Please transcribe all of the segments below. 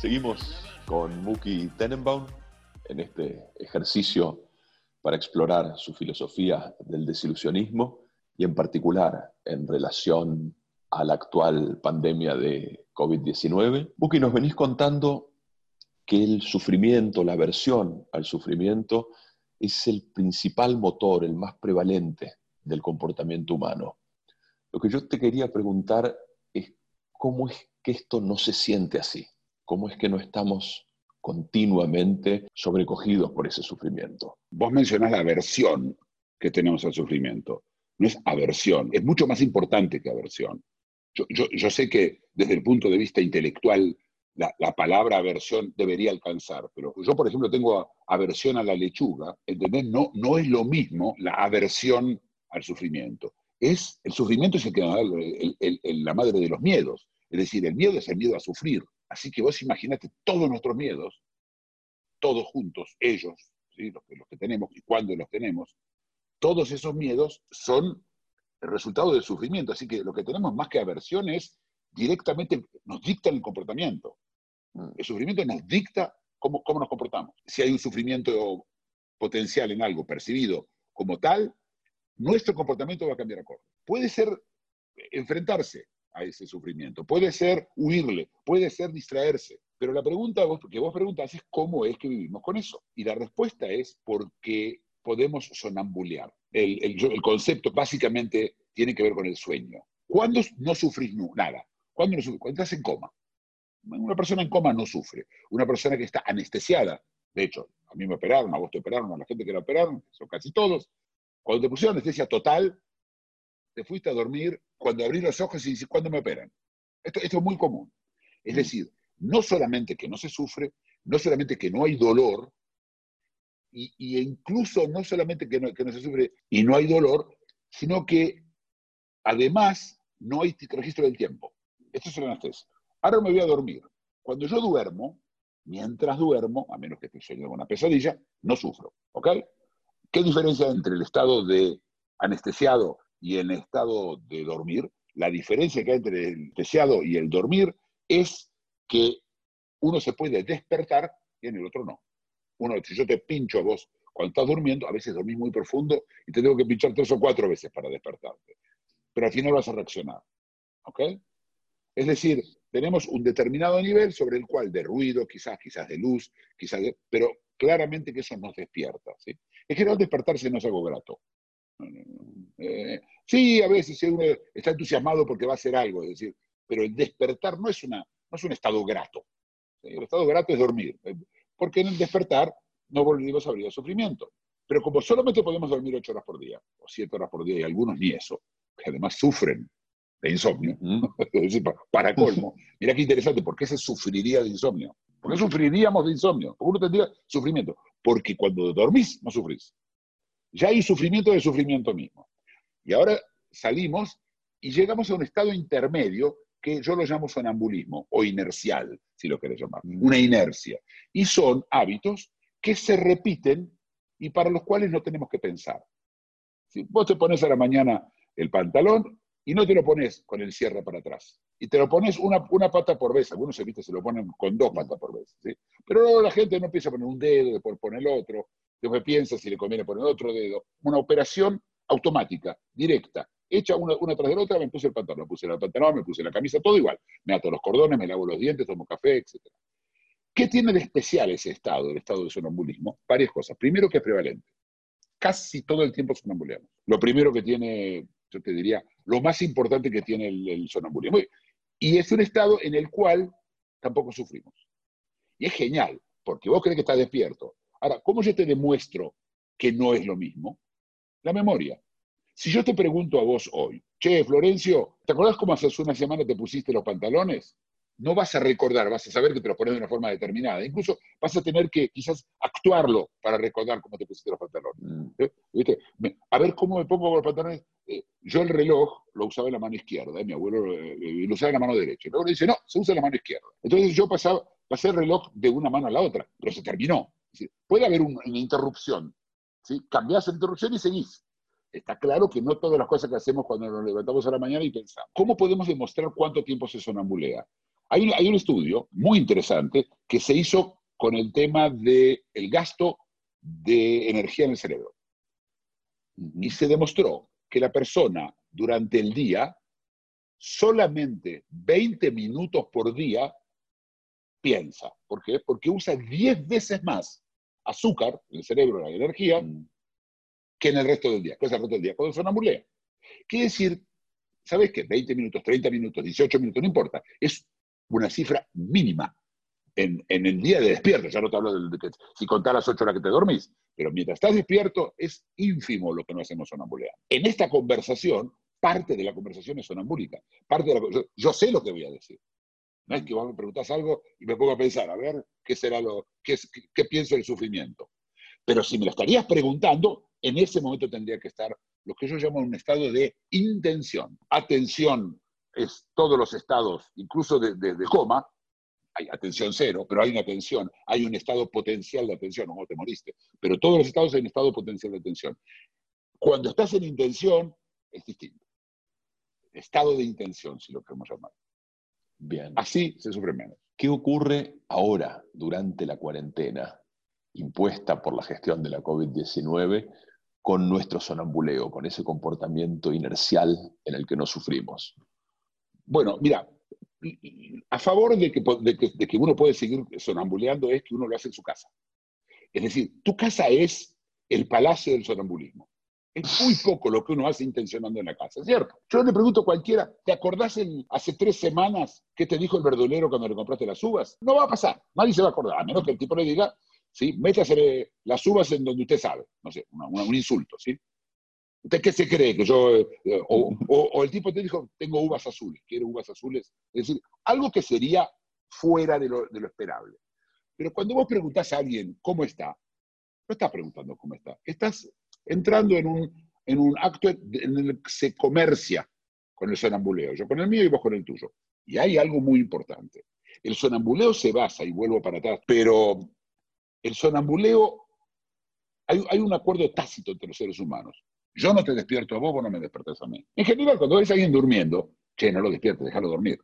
Seguimos con Muki Tenenbaum en este ejercicio para explorar su filosofía del desilusionismo y en particular en relación a la actual pandemia de COVID-19. Muki, nos venís contando que el sufrimiento, la aversión al sufrimiento, es el principal motor, el más prevalente del comportamiento humano. Lo que yo te quería preguntar es cómo es que esto no se siente así, cómo es que no estamos continuamente sobrecogidos por ese sufrimiento. Vos mencionás la aversión que tenemos al sufrimiento. No es aversión, es mucho más importante que aversión. Yo, sé que desde el punto de vista intelectual la, la, palabra aversión debería alcanzar, pero yo, por ejemplo, tengo aversión a la lechuga, ¿entendés? No, no es lo mismo la aversión al sufrimiento. Es, el sufrimiento es el que el, el, el, la madre de los miedos. Es decir, el miedo es el miedo a sufrir. Así que vos imaginate todos nuestros miedos, todos juntos, ellos, los, que, los que tenemos y cuándo los tenemos, todos esos miedos son el resultado del sufrimiento. Así que lo que tenemos más que aversión es directamente, nos dicta el comportamiento. El sufrimiento nos dicta cómo, cómo nos comportamos. Si hay un sufrimiento potencial en algo percibido como tal, nuestro comportamiento va a cambiar acorde. Puede ser enfrentarse a ese sufrimiento, puede ser huirle, puede ser distraerse. Pero la pregunta que vos preguntas es cómo es que vivimos con eso. Y la respuesta es porque podemos sonambulear. El, el, el concepto básicamente tiene que ver con el sueño. ¿Cuándo no sufrís nada? ¿Cuándo no sufrís? Cuando estás en coma. Una persona en coma no sufre. Una persona que está anestesiada, de hecho, a mí me operaron, a vos te operaron, a la gente que la operaron, son casi todos. Cuando te pusieron anestesia total, te fuiste a dormir cuando abrí los ojos y dices, ¿cuándo me operan? Esto, esto es muy común. Es decir, no solamente que no se sufre, no solamente que no hay dolor, y, incluso no solamente que no, se sufre y no hay dolor, sino que además no hay registro del tiempo. Esto es el anestesia. Ahora me voy a dormir. Cuando yo duermo, mientras duermo, a menos que esté soñando una pesadilla, no sufro. ¿Ok? ¿Qué diferencia entre el estado de anestesiado y el estado de dormir? La diferencia que hay entre el anestesiado y el dormir es que uno se puede despertar y en el otro no. Uno, si yo te pincho a vos cuando estás durmiendo, a veces dormís muy profundo y te tengo que pinchar tres o cuatro veces para despertarte. Pero al final vas a reaccionar. ¿Ok? Es decir, tenemos un determinado nivel sobre el cual de ruido, quizás, quizás de luz, quizás de, pero claramente que eso nos despierta. ¿sí? En general, despertarse no es algo grato. Eh, sí, a veces uno está entusiasmado porque va a hacer algo, es decir, pero el despertar no es, una, no es un estado grato. El estado grato es dormir, porque en el despertar no volvimos a abrir el sufrimiento. Pero como solamente podemos dormir ocho horas por día, o siete horas por día, y algunos ni eso, que además sufren de insomnio, para colmo, mira qué interesante, ¿por qué se sufriría de insomnio? ¿Por qué sufriríamos de insomnio? ¿Por qué uno tendría sufrimiento? Porque cuando dormís, no sufrís. Ya hay sufrimiento del sufrimiento mismo. Y ahora salimos y llegamos a un estado intermedio que yo lo llamo sonambulismo o inercial, si lo querés llamar, una inercia. Y son hábitos que se repiten y para los cuales no tenemos que pensar. Si vos te pones a la mañana el pantalón y no te lo pones con el cierre para atrás, y te lo pones una, una pata por vez, algunos se, viste, se lo ponen con dos patas por vez, ¿sí? pero luego la gente no empieza a poner un dedo, después pone el otro, después piensa si le conviene poner otro dedo, una operación automática, directa, hecha una, una tras de la otra, me puse el pantalón, me puse el pantalón, me puse la camisa, todo igual, me ato los cordones, me lavo los dientes, tomo café, etc. ¿Qué tiene de especial ese estado, el estado de sonambulismo? Varias cosas. Primero que es prevalente. Casi todo el tiempo sonambuleamos. Lo primero que tiene, yo te diría, lo más importante que tiene el, el sonambulismo. Y es un estado en el cual tampoco sufrimos. Y es genial, porque vos crees que estás despierto. Ahora, ¿cómo yo te demuestro que no es lo mismo? La memoria. Si yo te pregunto a vos hoy, che, Florencio, ¿te acordás cómo hace una semana te pusiste los pantalones? No vas a recordar, vas a saber que te los pones de una forma determinada. Incluso vas a tener que quizás actuarlo para recordar cómo te pusiste los pantalones. ¿Eh? ¿Viste? A ver cómo me pongo los pantalones. Eh, yo el reloj lo usaba en la mano izquierda, mi abuelo eh, lo usaba en la mano derecha. Y luego dice, no, se usa en la mano izquierda. Entonces yo pasaba, pasé el reloj de una mano a la otra, pero se terminó. Es decir, puede haber un- una interrupción, ¿sí? Cambiás la interrupción y seguís. Está claro que no todas las cosas que hacemos cuando nos levantamos a la mañana y pensamos. ¿Cómo podemos demostrar cuánto tiempo se sonambulea? Hay un, hay un estudio muy interesante que se hizo con el tema del el gasto de energía en el cerebro. Y se demostró que la persona durante el día, solamente 20 minutos por día, piensa. ¿Por qué? Porque usa 10 veces más azúcar en el cerebro, la energía, Mm. Que en el resto del día. ¿Qué es el resto del día? Cuando sonambulea. Quiere decir, ¿sabes qué? 20 minutos, 30 minutos, 18 minutos, no importa. Es una cifra mínima en, en el día de despierto. Ya no te hablo de, de que si contás las 8 horas que te dormís, pero mientras estás despierto es ínfimo lo que no hacemos sonambulear. En esta conversación, parte de la conversación es sonambúlica. Parte de la, yo, yo sé lo que voy a decir. No es que vos me preguntás algo y me pongo a pensar, a ver, ¿qué será lo, qué, qué- qué pienso del sufrimiento? Pero si me lo estarías preguntando, en ese momento tendría que estar lo que yo llamo un estado de intención. Atención es todos los estados, incluso de, de- de coma, hay atención cero, pero hay una atención, hay un estado potencial de atención, no te moriste, pero todos los estados hay un estado potencial de atención. Cuando estás en intención, es distinto. Estado de intención, si lo queremos llamar. Bien. Así se sufre menos. ¿Qué ocurre ahora, durante la cuarentena impuesta por la gestión de la COVID-19, con nuestro sonambuleo, con ese comportamiento inercial en el que nos sufrimos? Bueno, mira, a favor de que, uno puede seguir sonambuleando es que uno lo hace en su casa. Es decir, tu casa es el palacio del sonambulismo. Es muy poco lo que uno hace intencionando en la casa, ¿cierto? Yo le pregunto a cualquiera, ¿te acordás hace tres semanas qué te dijo el verdulero cuando le compraste las uvas? No va a pasar, nadie se va a acordar, a menos que el tipo le diga, ¿sí? Métase las uvas en donde usted sabe, no sé, un insulto, ¿sí? ¿Usted qué se cree? Que yo, eh, o, el tipo te dijo, tengo uvas azules, quiero uvas azules. Es decir, algo que sería fuera de lo, de lo esperable. Pero cuando vos preguntás a alguien cómo está, no estás preguntando cómo está, estás entrando en un, en un acto en el que se comercia con el sonambuleo. Yo con el mío y vos con el tuyo. Y hay algo muy importante. El sonambuleo se basa, y vuelvo para atrás, pero el sonambuleo, hay, un acuerdo tácito entre los seres humanos. Yo no te despierto a vos, vos no me despertás a mí. En general, cuando ves a alguien durmiendo, che, no lo despiertes, déjalo dormir.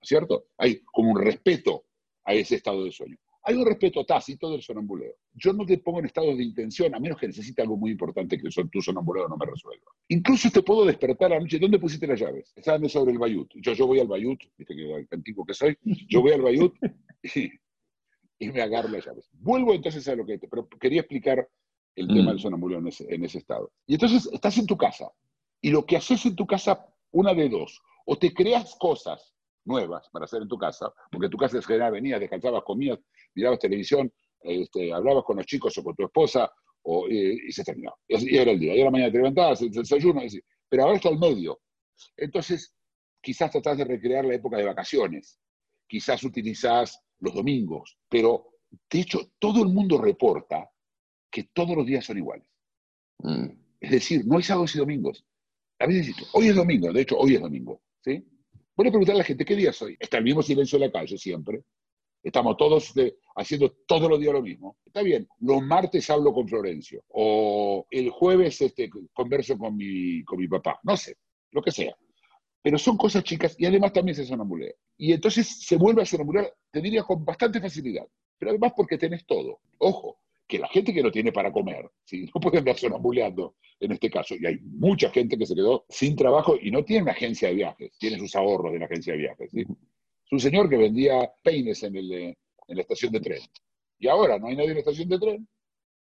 ¿Cierto? Hay como un respeto a ese estado de sueño. Hay un respeto tácito del sonambuleo. Yo no te pongo en estados de intención, a menos que necesite algo muy importante que tu sonambuleo no me resuelva. Incluso te puedo despertar a la noche. ¿Dónde pusiste las llaves? Estaban sobre el bayut. Yo, yo voy al bayut, viste que antiguo que soy, yo voy al bayut y me agarro las llaves. Vuelvo entonces a lo que te, pero quería explicar el Mm. tema del sonambuleo en ese, en ese estado. Y entonces estás en tu casa y lo que haces en tu casa, una de dos, o te creas cosas nuevas para hacer en tu casa, porque en tu casa en general venías, descansabas, comías, mirabas televisión, este, hablabas con los chicos o con tu esposa, o, y se terminó. Y, era el día. Y a la mañana te levantabas, el desayuno, decir, pero ahora está el medio. Entonces, quizás tratás de recrear la época de vacaciones, quizás utilizás los domingos, pero de hecho todo el mundo reporta que todos los días son iguales. Mm. Es decir, no hay sábados y domingos. A veces dices, hoy es domingo, de hecho, hoy es domingo. ¿sí? Voy a preguntar a la gente, ¿qué día es hoy? Está el mismo silencio en la calle siempre. Estamos todos de- haciendo todos los días lo mismo. Está bien, los martes hablo con Florencio. O el jueves este, converso con mi, con mi papá. No sé, lo que sea. Pero son cosas chicas y además también se sonambulea. Y entonces se vuelve a sonambular, te diría, con bastante facilidad. Pero además porque tenés todo. Ojo, que la gente que no tiene para comer, ¿sí? no puede andar sonambuleando en este caso. Y hay mucha gente que se quedó sin trabajo y no tiene una agencia de viajes, tiene sus ahorros de la agencia de viajes. ¿sí? Es un señor que vendía peines en, el, eh, en la estación de tren. Y ahora no hay nadie en la estación de tren,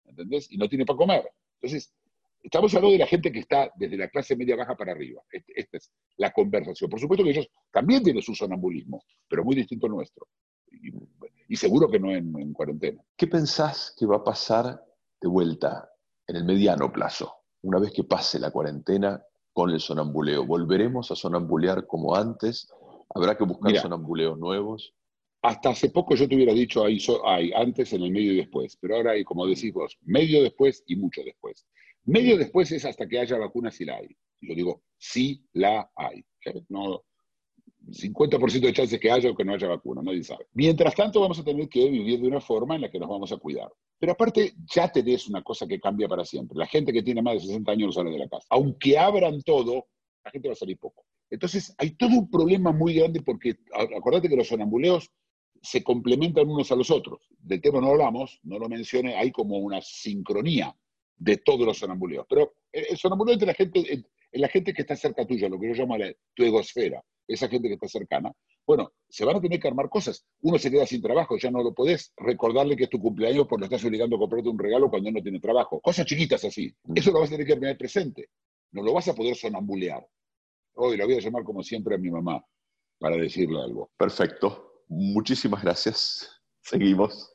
¿entendés? Y no tiene para comer. Entonces, estamos hablando de la gente que está desde la clase media baja para arriba. Este- Esta es la conversación. Por supuesto que ellos también tienen su sonambulismo, pero muy distinto al nuestro. Y, y seguro que no en, en cuarentena. ¿Qué pensás que va a pasar de vuelta en el mediano plazo, una vez que pase la cuarentena con el sonambuleo? ¿Volveremos a sonambulear como antes? ¿Habrá que buscar sonambuleos nuevos? Hasta hace poco yo te hubiera dicho hay, so- hay antes, en el medio y después, pero ahora hay, como decís vos, medio después y mucho después. Medio después es hasta que haya vacunas y la hay. Yo digo, sí la hay. No, 50% de chances que haya o que no haya vacuna, nadie sabe. Mientras tanto, vamos a tener que vivir de una forma en la que nos vamos a cuidar. Pero aparte, ya tenés una cosa que cambia para siempre. La gente que tiene más de 60 años no sale de la casa. Aunque abran todo, la gente va a salir poco. Entonces, hay todo un problema muy grande porque, acordate que los sonambuleos se complementan unos a los otros. Del tema no hablamos, no lo mencioné, hay como una sincronía de todos los sonambuleos. Pero el sonambuleo entre la gente, la gente que está cerca tuya, lo que yo llamo la, tu egosfera, esa gente que está cercana, bueno, se van a tener que armar cosas. Uno se queda sin trabajo, ya no lo podés recordarle que es tu cumpleaños porque lo estás obligando a comprarte un regalo cuando no tiene trabajo. Cosas chiquitas así. Mm. Eso lo vas a tener que tener presente. No lo vas a poder sonambulear. Hoy lo voy a llamar como siempre a mi mamá para decirle algo. Perfecto. Muchísimas gracias. Seguimos.